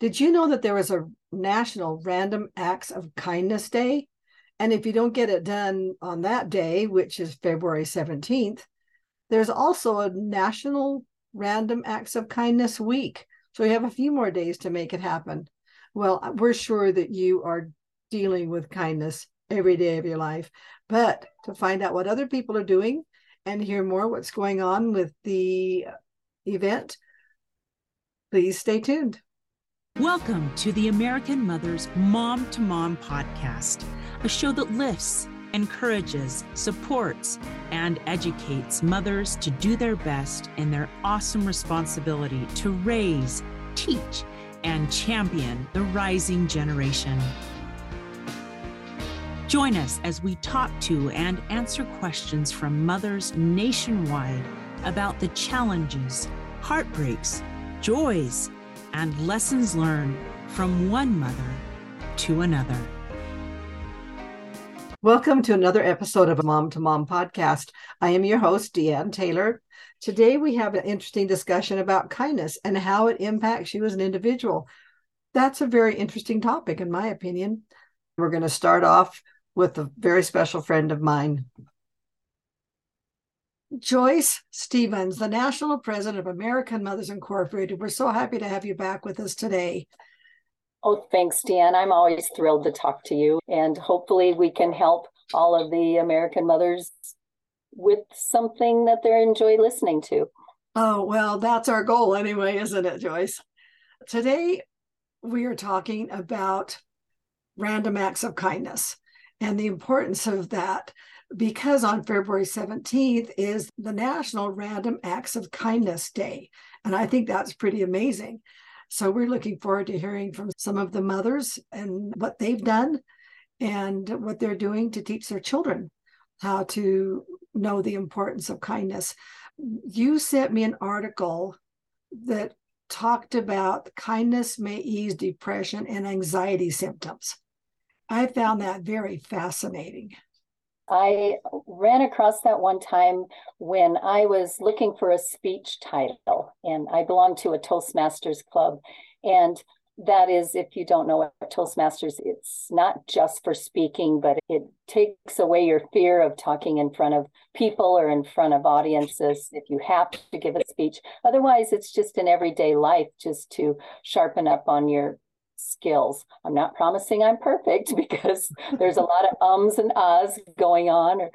Did you know that there is a National Random Acts of Kindness Day? And if you don't get it done on that day, which is February 17th, there's also a National Random Acts of Kindness Week. So you have a few more days to make it happen. Well, we're sure that you are dealing with kindness every day of your life. But to find out what other people are doing and hear more what's going on with the event, please stay tuned. Welcome to the American Mothers Mom to Mom podcast, a show that lifts, encourages, supports, and educates mothers to do their best in their awesome responsibility to raise, teach, and champion the rising generation. Join us as we talk to and answer questions from mothers nationwide about the challenges, heartbreaks, joys, and lessons learned from one mother to another. Welcome to another episode of Mom to Mom podcast. I am your host, Deanne Taylor. Today we have an interesting discussion about kindness and how it impacts you as an individual. That's a very interesting topic, in my opinion. We're going to start off with a very special friend of mine, Joyce Stevens, the National President of American Mothers Incorporated. We're so happy to have you back with us today. Oh, thanks, Dan. I'm always thrilled to talk to you. And hopefully, we can help all of the American mothers with something that they enjoy listening to. Oh, well, that's our goal anyway, isn't it, Joyce? Today, we are talking about random acts of kindness and the importance of that because on February 17th is the National Random Acts of Kindness Day. And I think that's pretty amazing. So we're looking forward to hearing from some of the mothers and what they've done and what they're doing to teach their children how to know the importance of kindness. You sent me an article that talked about kindness may ease depression and anxiety symptoms. I found that very fascinating. I ran across that one time when I was looking for a speech title, and I belong to a Toastmasters club. And that is, if you don't know what Toastmasters, it's not just for speaking, but it takes away your fear of talking in front of people or in front of audiences if you have to give a speech. Otherwise, it's just in everyday life just to sharpen up on your skills. I'm not promising I'm perfect because there's a lot of ums and ahs going on or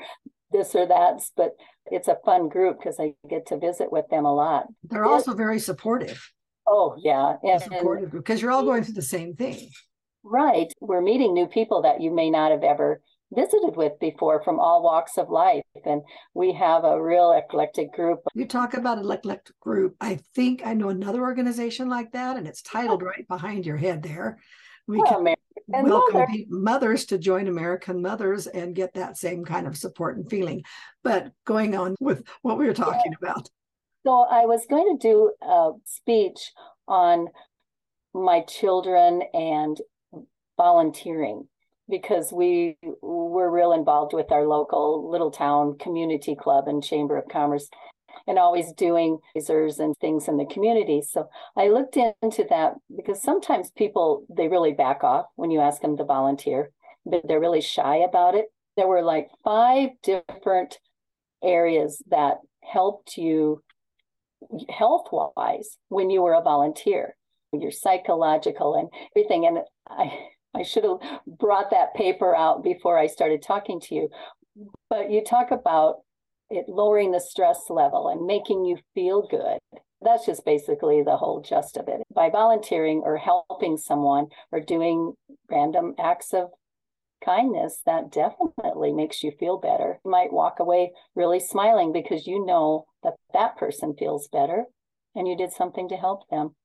this or that, but it's a fun group because I get to visit with them a lot. They're also very supportive. Oh, yeah. And, supportive because you're all going through the same thing. Right. We're meeting new people that you may not have ever visited with before from all walks of life. And we have a real eclectic group. You talk about an eclectic group. I think I know another organization like that, and it's titled oh. right behind your head there. We can American welcome Mother. mothers to join American Mothers and get that same kind of support and feeling. But going on with what we were talking yeah. about. So I was going to do a speech on my children and volunteering because we were real involved with our local little town community club and chamber of commerce and always doing lasers and things in the community. So i looked into that because sometimes people they really back off when you ask them to volunteer but they're really shy about it. There were like five different areas that helped you health wise when you were a volunteer your psychological and everything. And i I should have brought that paper out before I started talking to you. But you talk about it lowering the stress level and making you feel good. That's just basically the whole gist of it. By volunteering or helping someone or doing random acts of kindness, that definitely makes you feel better. You might walk away really smiling because you know that that person feels better and you did something to help them.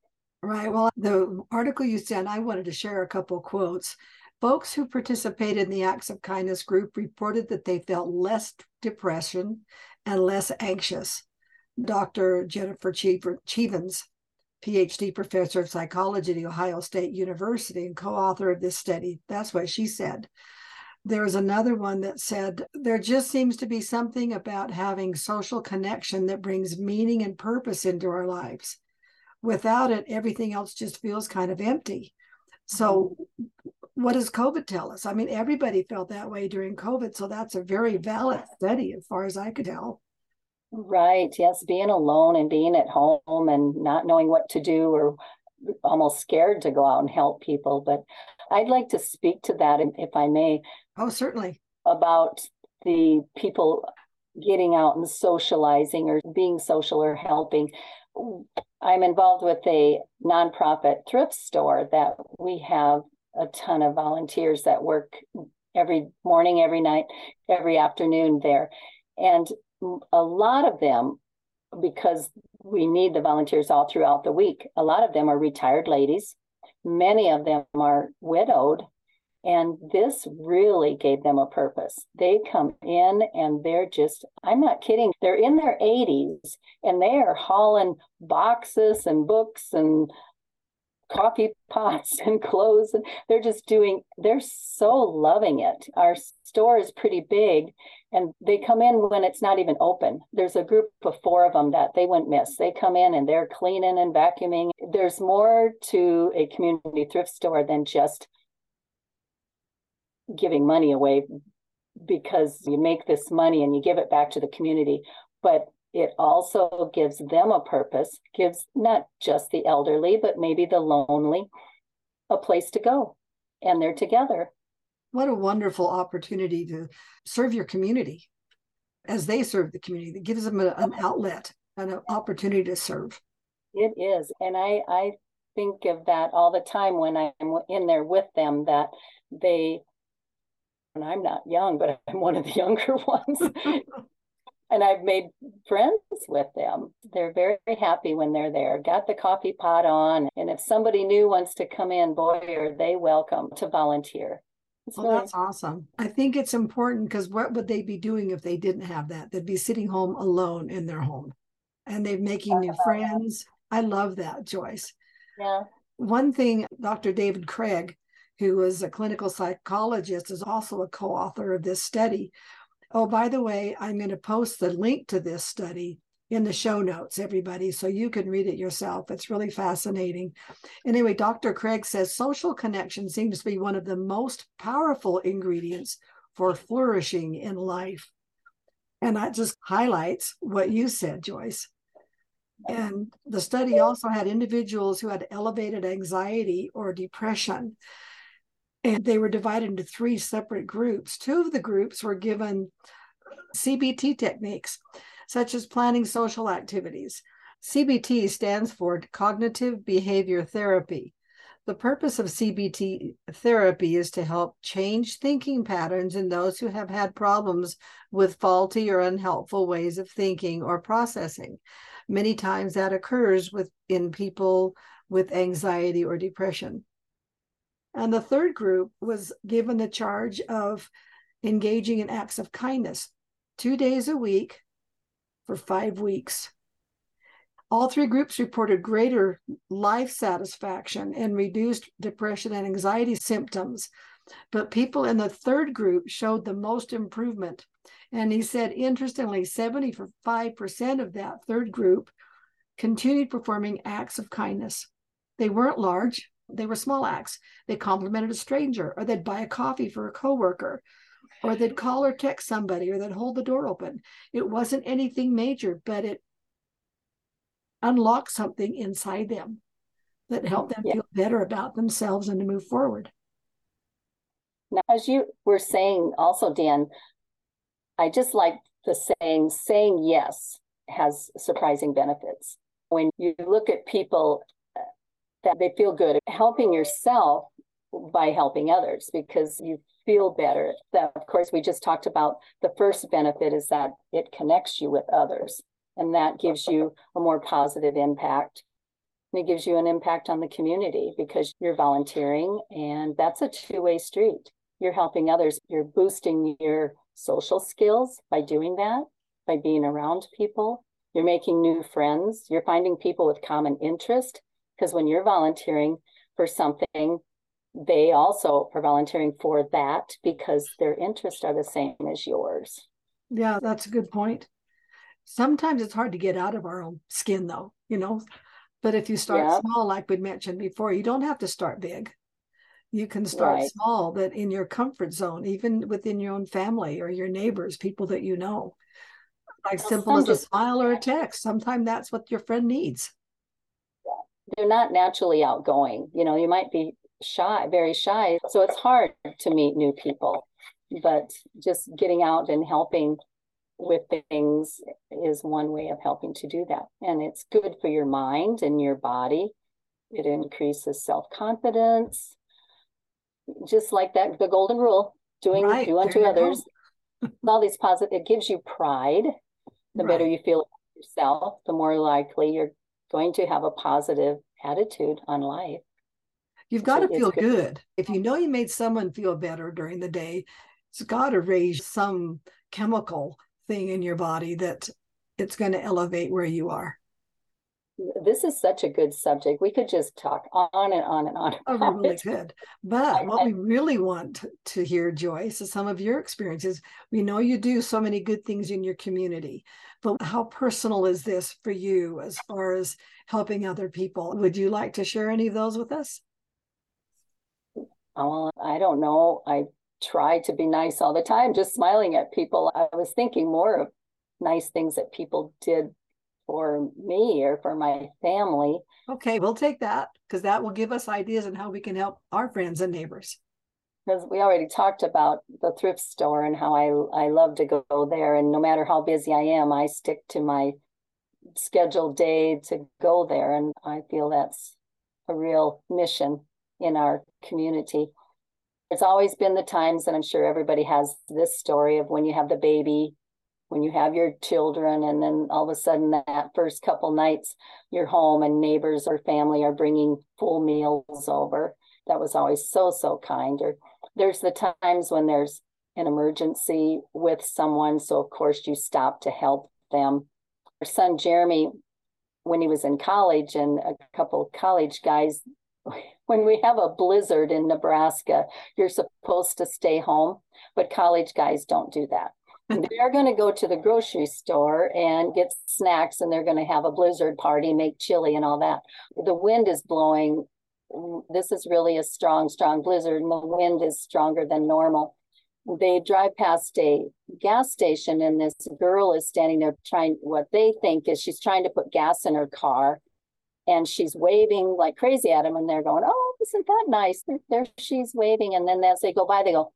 Right. Well, the article you sent, I wanted to share a couple quotes. Folks who participated in the Acts of Kindness group reported that they felt less depression and less anxious. Dr. Jennifer Cheavens, PhD professor of psychology at the Ohio State University and co author of this study, that's what she said. There was another one that said, There just seems to be something about having social connection that brings meaning and purpose into our lives without it, everything else just feels kind of empty. So, mm-hmm. what does COVID tell us? I mean, everybody felt that way during COVID. So, that's a very valid study as far as I could tell. Right. Yes. Being alone and being at home and not knowing what to do or almost scared to go out and help people. But I'd like to speak to that, if I may. Oh, certainly. About the people getting out and socializing or being social or helping. I'm involved with a nonprofit thrift store that we have a ton of volunteers that work every morning, every night, every afternoon there. And a lot of them, because we need the volunteers all throughout the week, a lot of them are retired ladies. Many of them are widowed and this really gave them a purpose. They come in and they're just, I'm not kidding, they're in their 80s and they are hauling boxes and books and coffee pots and clothes. And they're just doing, they're so loving it. Our store is pretty big and they come in when it's not even open. There's a group of four of them that they wouldn't miss. They come in and they're cleaning and vacuuming. There's more to a community thrift store than just giving money away because you make this money and you give it back to the community, but it also gives them a purpose, gives not just the elderly, but maybe the lonely a place to go. And they're together. What a wonderful opportunity to serve your community as they serve the community. That gives them a, an outlet and an opportunity to serve. It is. And I, I think of that all the time when I'm in there with them that they and I'm not young, but I'm one of the younger ones. and I've made friends with them. They're very happy when they're there. Got the coffee pot on. And if somebody new wants to come in, boy, are they welcome to volunteer. Well, oh, really- that's awesome. I think it's important because what would they be doing if they didn't have that? They'd be sitting home alone in their home and they're making new friends. I love that, Joyce. Yeah. One thing Dr. David Cregg who was a clinical psychologist, is also a co author of this study. Oh, by the way, I'm going to post the link to this study in the show notes, everybody, so you can read it yourself. It's really fascinating. Anyway, Dr. Cregg says social connection seems to be one of the most powerful ingredients for flourishing in life. And that just highlights what you said, Joyce. And the study also had individuals who had elevated anxiety or depression and they were divided into three separate groups. Two of the groups were given CBT techniques, such as planning social activities. CBT stands for Cognitive Behavior Therapy. The purpose of CBT therapy is to help change thinking patterns in those who have had problems with faulty or unhelpful ways of thinking or processing. Many times that occurs with in people with anxiety or depression. And the third group was given the charge of engaging in acts of kindness two days a week for five weeks. All three groups reported greater life satisfaction and reduced depression and anxiety symptoms. But people in the third group showed the most improvement. And he said, interestingly, 75% of that third group continued performing acts of kindness. They weren't large, they were small acts. They complimented a stranger, or they'd buy a coffee for a coworker, or they'd call or text somebody, or they'd hold the door open. It wasn't anything major, but it unlocked something inside them that helped them yeah. feel better about themselves and to move forward. Now, as you were saying also, Dan, I just like the saying, saying yes has surprising benefits. When you look at people that they feel good helping yourself by helping others because you feel better. That, of course, we just talked about the first benefit is that it connects you with others, and that gives you a more positive impact. And it gives you an impact on the community because you're volunteering, and that's a two way street. You're helping others, you're boosting your social skills by doing that, by being around people. You're making new friends, you're finding people with common interest because when you're volunteering for something, they also are volunteering for that because their interests are the same as yours. Yeah, that's a good point. Sometimes it's hard to get out of our own skin, though. You know, But if you start small, like we mentioned before, you don't have to start big. You can start right. small, but in your comfort zone, even within your own family or your neighbors, people that you know. Like well, simple as a smile or a text. Sometimes that's what your friend needs. They're not naturally outgoing. You know, you might be shy, very shy. So it's hard to meet new people. But just getting out and helping with things is one way of helping to do that. And it's good for your mind and your body. It increases self confidence. Just like that, the golden rule doing right, do unto others. All these positive, it gives you pride. The right. better you feel yourself, the more likely you're going to have a positive attitude on life. You've got so to feel good. good. If you know you made someone feel better during the day, it's got to raise some chemical thing in your body that it's going to elevate where you are. This is such a good subject. We could just talk on and on and on. Oh, we really could. But what we really want to hear, Joyce, is some of your experiences. We know you do so many good things in your community, but how personal is this for you as far as helping other people? Would you like to share any of those with us? Oh, I don't know. I try to be nice all the time, just smiling at people. I was thinking more of nice things that people did for me or for my family. Okay, we'll take that because that will give us ideas on how we can help our friends and neighbors. Because we already talked about the thrift store and how I I love to go there, and no matter how busy I am, I stick to my scheduled day to go there, and I feel that's a real mission in our community. It's always been the times, and I'm sure everybody has this story of when you have the baby, when you have your children, and then all of a sudden that first couple nights you're home and neighbors or family are bringing full meals over. That was always so, so kind. Or there's the times when there's an emergency with someone. So, of course, you stop to help them. Our son Jeremy, when he was in college, and a couple college guys when we have a blizzard in Nebraska, you're supposed to stay home, but college guys don't do that. They're going to go to the grocery store and get snacks and they're going to have a blizzard party, make chili and all that. The wind is blowing. This is really a strong, strong blizzard, and the wind is stronger than normal. They drive past a gas station, and this girl is standing there trying what they think is she's trying to put gas in her car and she's waving like crazy at him and they're going oh isn't that nice there she's waving and then as they go by they go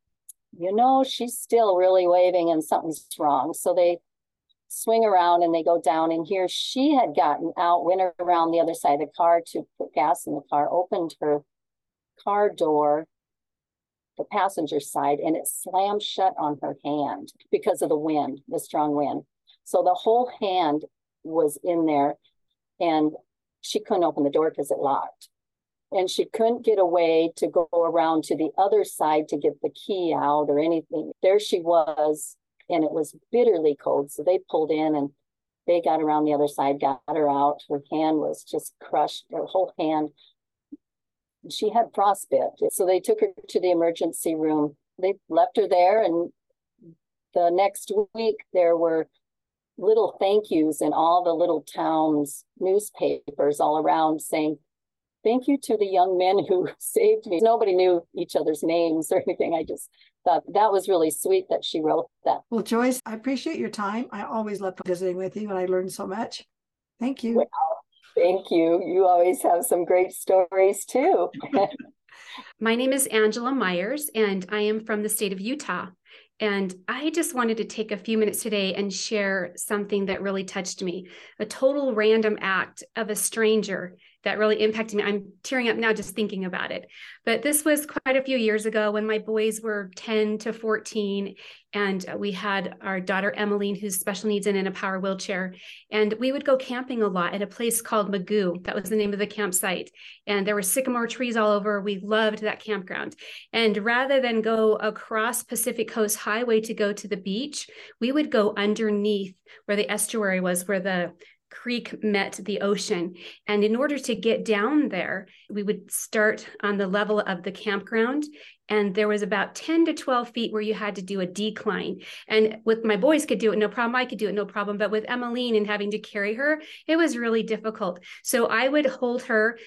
you know she's still really waving and something's wrong so they swing around and they go down and here she had gotten out went around the other side of the car to put gas in the car opened her car door the passenger side and it slammed shut on her hand because of the wind the strong wind so the whole hand was in there and she couldn't open the door because it locked. And she couldn't get away to go around to the other side to get the key out or anything. There she was, and it was bitterly cold. So they pulled in and they got around the other side, got her out. Her hand was just crushed, her whole hand. She had frostbite. So they took her to the emergency room. They left her there, and the next week there were little thank yous in all the little towns newspapers all around saying thank you to the young men who saved me. Nobody knew each other's names or anything. I just thought that was really sweet that she wrote that. Well joyce i appreciate your time. I always love visiting with you and i learned so much. Thank you. Well, thank you. You always have some great stories too. My name is angela myers and i am from the state of utah. And I just wanted to take a few minutes today and share something that really touched me a total random act of a stranger that really impacted me. I'm tearing up now just thinking about it. But this was quite a few years ago when my boys were 10 to 14. And we had our daughter Emmeline, who's special needs and in a power wheelchair. And we would go camping a lot at a place called Mugu. That was the name of the campsite. And there were sycamore trees all over. We loved that campground. And rather than go across Pacific Coast Highway to go to the beach, we would go underneath where the estuary was, where the creek met the ocean. And in order to get down there, we would start on the level of the campground. And there was about 10 to 12 feet where you had to do a decline. And with my boys could do it, no problem. I could do it, no problem. But with Emmeline and having to carry her, it was really difficult. So I would hold her,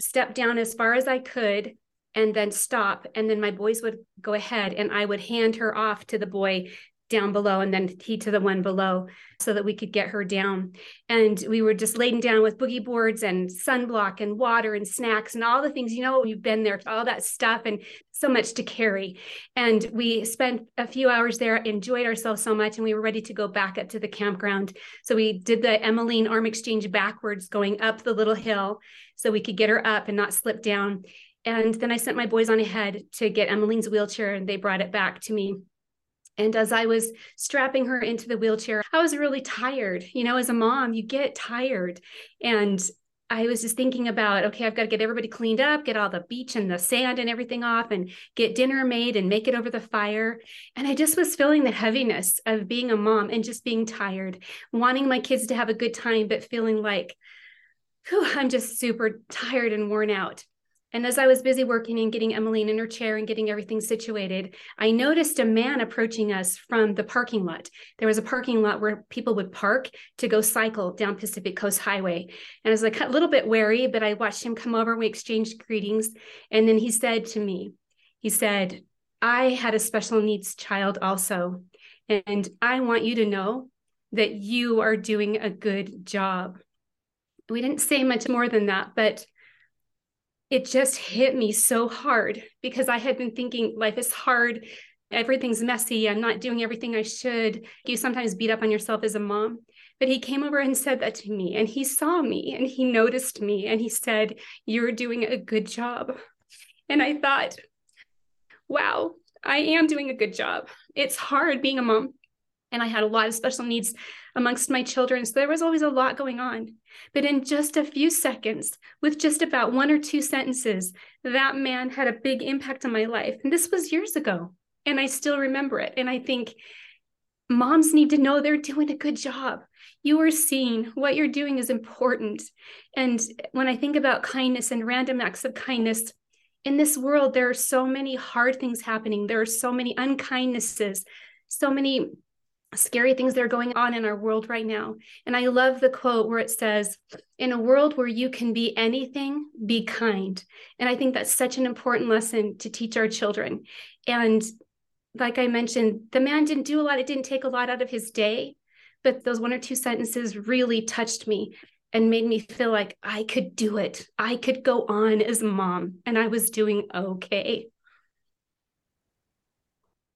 step down as far as I could, and then stop. And then my boys would go ahead and I would hand her off to the boy down below and then he to the one below so that we could get her down. And we were just laden down with boogie boards and sunblock and water and snacks and all the things, you know, you've been there, all that stuff and so much to carry. And we spent a few hours there, enjoyed ourselves so much, and we were ready to go back up to the campground. So we did the Emmeline arm exchange backwards, going up the little hill so we could get her up and not slip down. And then I sent my boys on ahead to get Emmeline's wheelchair and they brought it back to me and as I was strapping her into the wheelchair, I was really tired. You know, as a mom, you get tired. And I was just thinking about, okay, I've got to get everybody cleaned up, get all the beach and the sand and everything off, and get dinner made and make it over the fire. And I just was feeling the heaviness of being a mom and just being tired, wanting my kids to have a good time, but feeling like, whew, I'm just super tired and worn out. And as I was busy working and getting Emmeline in her chair and getting everything situated, I noticed a man approaching us from the parking lot. There was a parking lot where people would park to go cycle down Pacific Coast Highway. And I was like a little bit wary, but I watched him come over. We exchanged greetings. And then he said to me, he said, I had a special needs child also. And I want you to know that you are doing a good job. We didn't say much more than that, but it just hit me so hard because I had been thinking life is hard. Everything's messy. I'm not doing everything I should. You sometimes beat up on yourself as a mom. But he came over and said that to me, and he saw me and he noticed me and he said, You're doing a good job. And I thought, wow, I am doing a good job. It's hard being a mom. And I had a lot of special needs amongst my children. So there was always a lot going on. But in just a few seconds, with just about one or two sentences, that man had a big impact on my life. And this was years ago. And I still remember it. And I think moms need to know they're doing a good job. You are seen. What you're doing is important. And when I think about kindness and random acts of kindness, in this world, there are so many hard things happening. There are so many unkindnesses, so many scary things that are going on in our world right now. And I love the quote where it says, In a world where you can be anything, be kind. And I think that's such an important lesson to teach our children. And like I mentioned, the man didn't do a lot, it didn't take a lot out of his day, but those one or two sentences really touched me and made me feel like I could do it. I could go on as mom, and I was doing okay.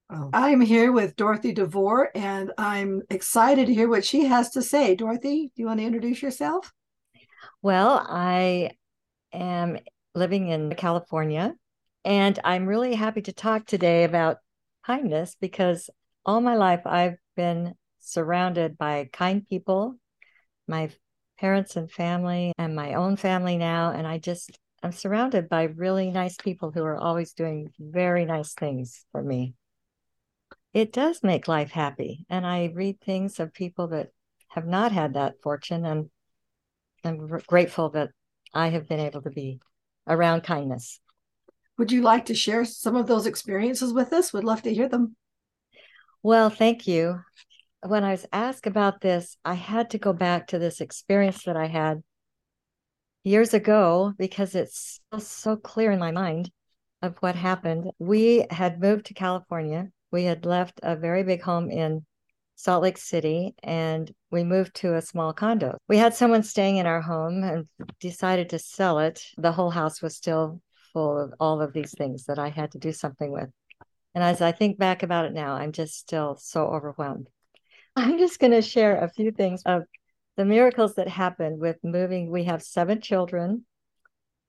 Oh. I'm here with Dorothy DeVore, and I'm excited to hear what she has to say. Dorothy, do you want to introduce yourself? Well, I am living in California, and I'm really happy to talk today about kindness because all my life I've been surrounded by kind people, my parents and family, and my own family now. And I just, I'm surrounded by really nice people who are always doing very nice things for me it does make life happy. And I read things of people that have not had that fortune, and I'm grateful that I have been able to be around kindness. Would you like to share some of those experiences with us? We'd love to hear them. Well, thank you. When I was asked about this, I had to go back to this experience that I had years ago because it's so clear in my mind of what happened. We had moved to California we had left a very big home in Salt Lake City and we moved to a small condo. We had someone staying in our home and decided to sell it. The whole house was still full of all of these things that I had to do something with. And as I think back about it now, I'm just still so overwhelmed. I'm just going to share a few things of the miracles that happened with moving. We have seven children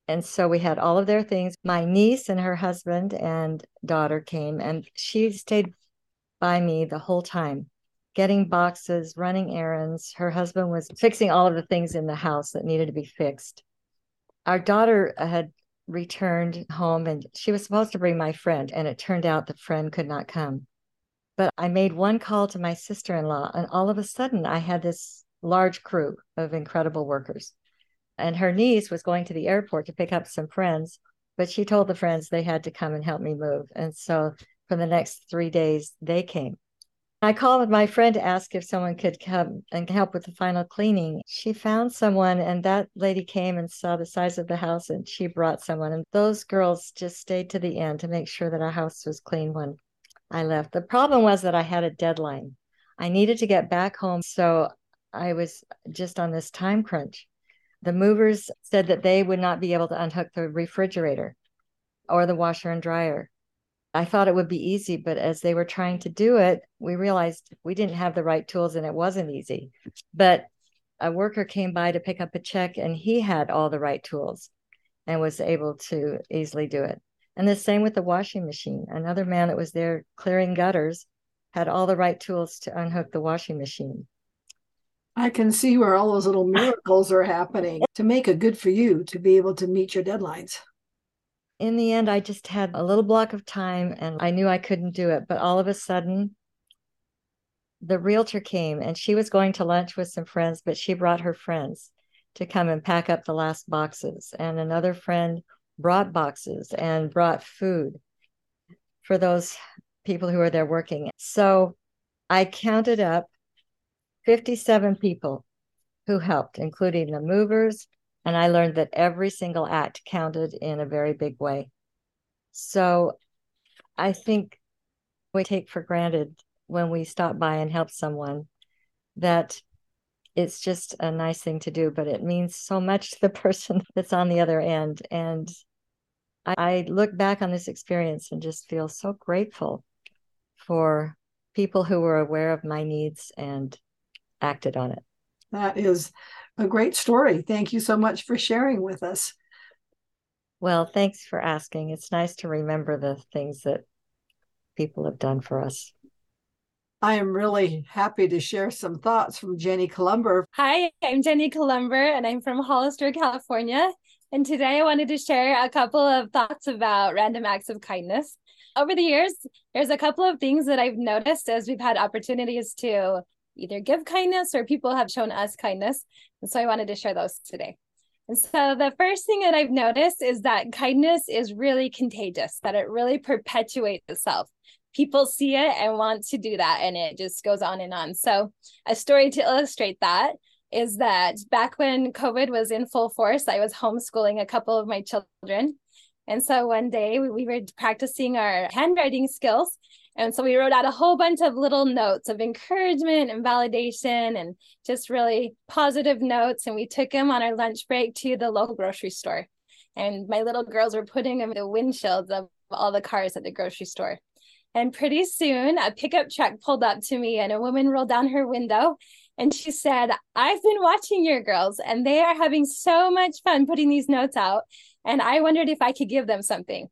and so we had all of their things. My niece and her husband and daughter came, and she stayed by me the whole time, getting boxes, running errands. Her husband was fixing all of the things in the house that needed to be fixed. Our daughter had returned home and she was supposed to bring my friend, and it turned out the friend could not come. But I made one call to my sister in law, and all of a sudden I had this large crew of incredible workers. And her niece was going to the airport to pick up some friends, but she told the friends they had to come and help me move. And so for the next three days, they came. I called my friend to ask if someone could come and help with the final cleaning. She found someone, and that lady came and saw the size of the house, and she brought someone. And those girls just stayed to the end to make sure that our house was clean when I left. The problem was that I had a deadline. I needed to get back home. So I was just on this time crunch. The movers said that they would not be able to unhook the refrigerator or the washer and dryer. I thought it would be easy, but as they were trying to do it, we realized we didn't have the right tools and it wasn't easy. But a worker came by to pick up a check and he had all the right tools and was able to easily do it. And the same with the washing machine. Another man that was there clearing gutters had all the right tools to unhook the washing machine. I can see where all those little miracles are happening to make it good for you to be able to meet your deadlines. In the end, I just had a little block of time and I knew I couldn't do it. But all of a sudden, the realtor came and she was going to lunch with some friends, but she brought her friends to come and pack up the last boxes. And another friend brought boxes and brought food for those people who were there working. So I counted up 57 people who helped, including the movers. And I learned that every single act counted in a very big way. So I think we take for granted when we stop by and help someone that it's just a nice thing to do, but it means so much to the person that's on the other end. And I look back on this experience and just feel so grateful for people who were aware of my needs and acted on it. That is a great story. Thank you so much for sharing with us. Well, thanks for asking. It's nice to remember the things that people have done for us. I am really happy to share some thoughts from Jenny Columber. Hi, I'm Jenny Columber, and I'm from Hollister, California. And today I wanted to share a couple of thoughts about random acts of kindness. Over the years, there's a couple of things that I've noticed as we've had opportunities to either give kindness or people have shown us kindness. And so I wanted to share those today. And so the first thing that I've noticed is that kindness is really contagious, that it really perpetuates itself. People see it and want to do that, and it just goes on and on. So, a story to illustrate that is that back when COVID was in full force, I was homeschooling a couple of my children. And so one day we, we were practicing our handwriting skills. And so we wrote out a whole bunch of little notes of encouragement and validation and just really positive notes. And we took them on our lunch break to the local grocery store. And my little girls were putting them in the windshields of all the cars at the grocery store. And pretty soon, a pickup truck pulled up to me, and a woman rolled down her window and she said, I've been watching your girls and they are having so much fun putting these notes out. And I wondered if I could give them something.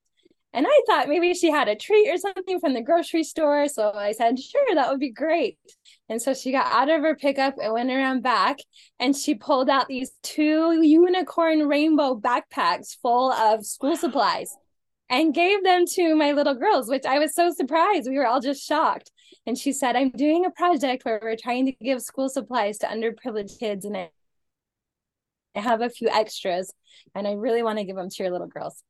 And I thought maybe she had a treat or something from the grocery store. So I said, sure, that would be great. And so she got out of her pickup and went around back and she pulled out these two unicorn rainbow backpacks full of school supplies and gave them to my little girls, which I was so surprised. We were all just shocked. And she said, I'm doing a project where we're trying to give school supplies to underprivileged kids, and I have a few extras, and I really want to give them to your little girls.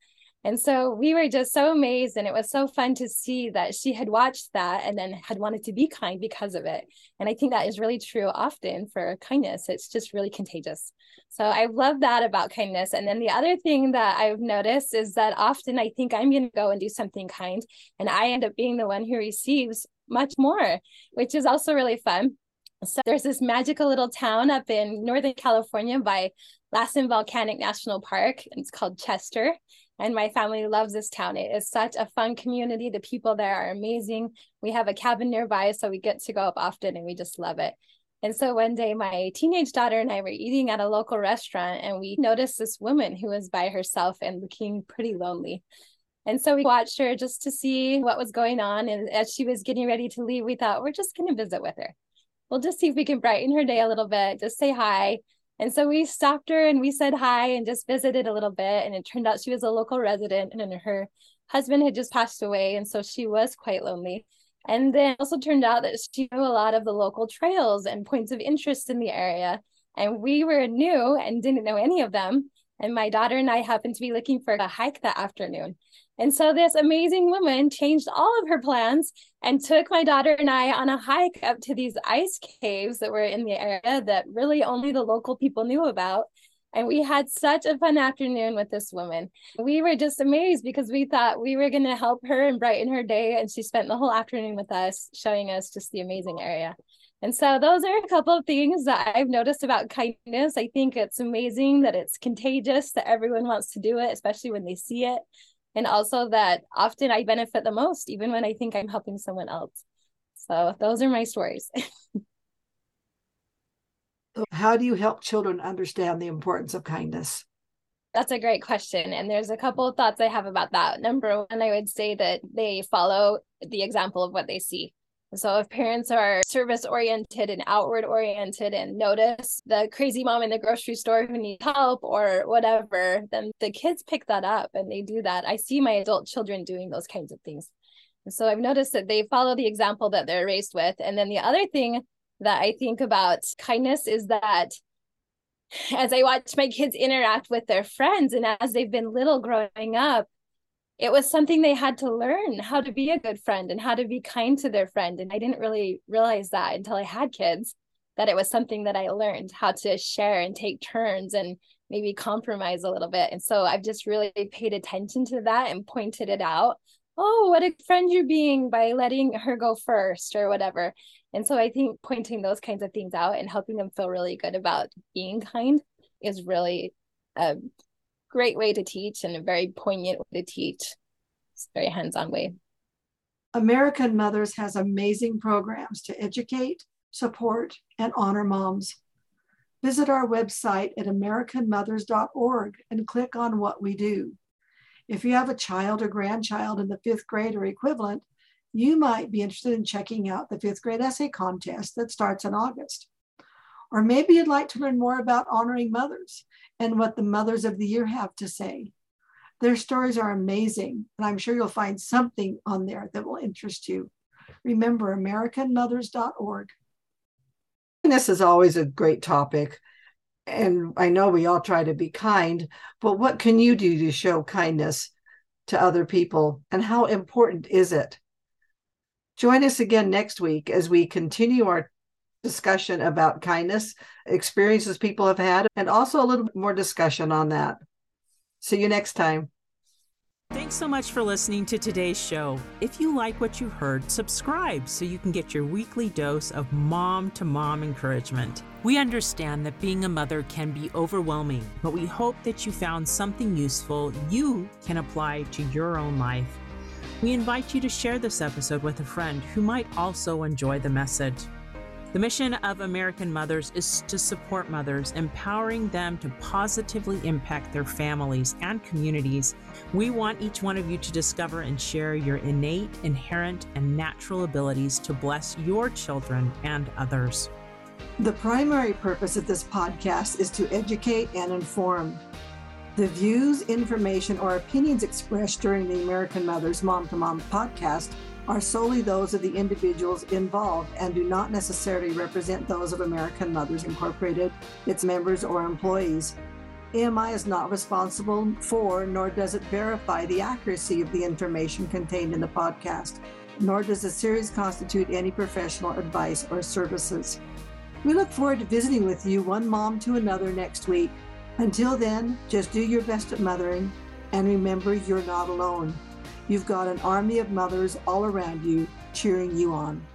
And so we were just so amazed, and it was so fun to see that she had watched that and then had wanted to be kind because of it. And I think that is really true often for kindness. It's just really contagious. So I love that about kindness. And then the other thing that I've noticed is that often I think I'm going to go and do something kind, and I end up being the one who receives much more, which is also really fun. So there's this magical little town up in Northern California by Lassen Volcanic National Park. and It's called Chester and my family loves this town. It is such a fun community. The people there are amazing. We have a cabin nearby, so we get to go up often and we just love it. And so one day, my teenage daughter and I were eating at a local restaurant, and we noticed this woman who was by herself and looking pretty lonely. And so we watched her just to see what was going on. And as she was getting ready to leave, we thought, we're just going to visit with her. We'll just see if we can brighten her day a little bit, just say hi. And so we stopped her and we said hi and just visited a little bit. And it turned out she was a local resident and her husband had just passed away. And so she was quite lonely. And then also turned out that she knew a lot of the local trails and points of interest in the area. And we were new and didn't know any of them. And my daughter and I happened to be looking for a hike that afternoon. And so this amazing woman changed all of her plans and took my daughter and I on a hike up to these ice caves that were in the area that really only the local people knew about. And we had such a fun afternoon with this woman. We were just amazed because we thought we were going to help her and brighten her day. And she spent the whole afternoon with us, showing us just the amazing area. And so those are a couple of things that I've noticed about kindness. I think it's amazing that it's contagious, that everyone wants to do it, especially when they see it. And also that often I benefit the most, even when I think I'm helping someone else. So those are my stories. How do you help children understand the importance of kindness? That's a great question. And there's a couple of thoughts I have about that. Number one, I would say that they follow the example of what they see. So if parents are service oriented and outward oriented and notice the crazy mom in the grocery store who needs help or whatever, then the kids pick that up and they do that. I see my adult children doing those kinds of things. And so I've noticed that they follow the example that they're raised with. And then the other thing that I think about kindness is that as I watch my kids interact with their friends and as they've been little growing up, it was something they had to learn how to be a good friend and how to be kind to their friend. And I didn't really realize that until I had kids, that it was something that I learned how to share and take turns and maybe compromise a little bit. And so I've just really paid attention to that and pointed it out. Oh, what a friend you're being by letting her go first or whatever. And so I think pointing those kinds of things out and helping them feel really good about being kind is really a great way to teach and a very poignant way to teach. It's a very hands-on way. American Mothers has amazing programs to educate, support, and honor moms. Visit our website at americanmothers.org and click on what we do. If you have a child or grandchild in the fifth grade or equivalent, you might be interested in checking out the fifth grade essay contest that starts in August. Or maybe you'd like to learn more about honoring mothers and what the mothers of the year have to say. Their stories are amazing, and I'm sure you'll find something on there that will interest you. Remember, AmericanMothers.org. This is always a great topic, and I know we all try to be kind, but what can you do to show kindness to other people, and how important is it? Join us again next week as we continue our discussion about kindness, experiences people have had, and also a little bit more discussion on that. See you next time. Thanks so much for listening to today's show. If you like what you heard, subscribe so you can get your weekly dose of mom to mom encouragement. We understand that being a mother can be overwhelming, but we hope that you found something useful you can apply to your own life. We invite you to share this episode with a friend who might also enjoy the message. The mission of American Mothers is to support mothers, empowering them to positively impact their families and communities. We want each one of you to discover and share your innate, inherent, and natural abilities to bless your children and others. The primary purpose of this podcast is to educate and inform. The views, information, or opinions expressed during the American Mothers Mom to Mom podcast are solely those of the individuals involved and do not necessarily represent those of American Mothers Incorporated, its members, or employees. AMI is not responsible for, nor does it verify the accuracy of the information contained in the podcast, nor does the series constitute any professional advice or services. We look forward to visiting with you, one mom to another, next week. Until then, just do your best at mothering and remember you're not alone. You've got an army of mothers all around you cheering you on.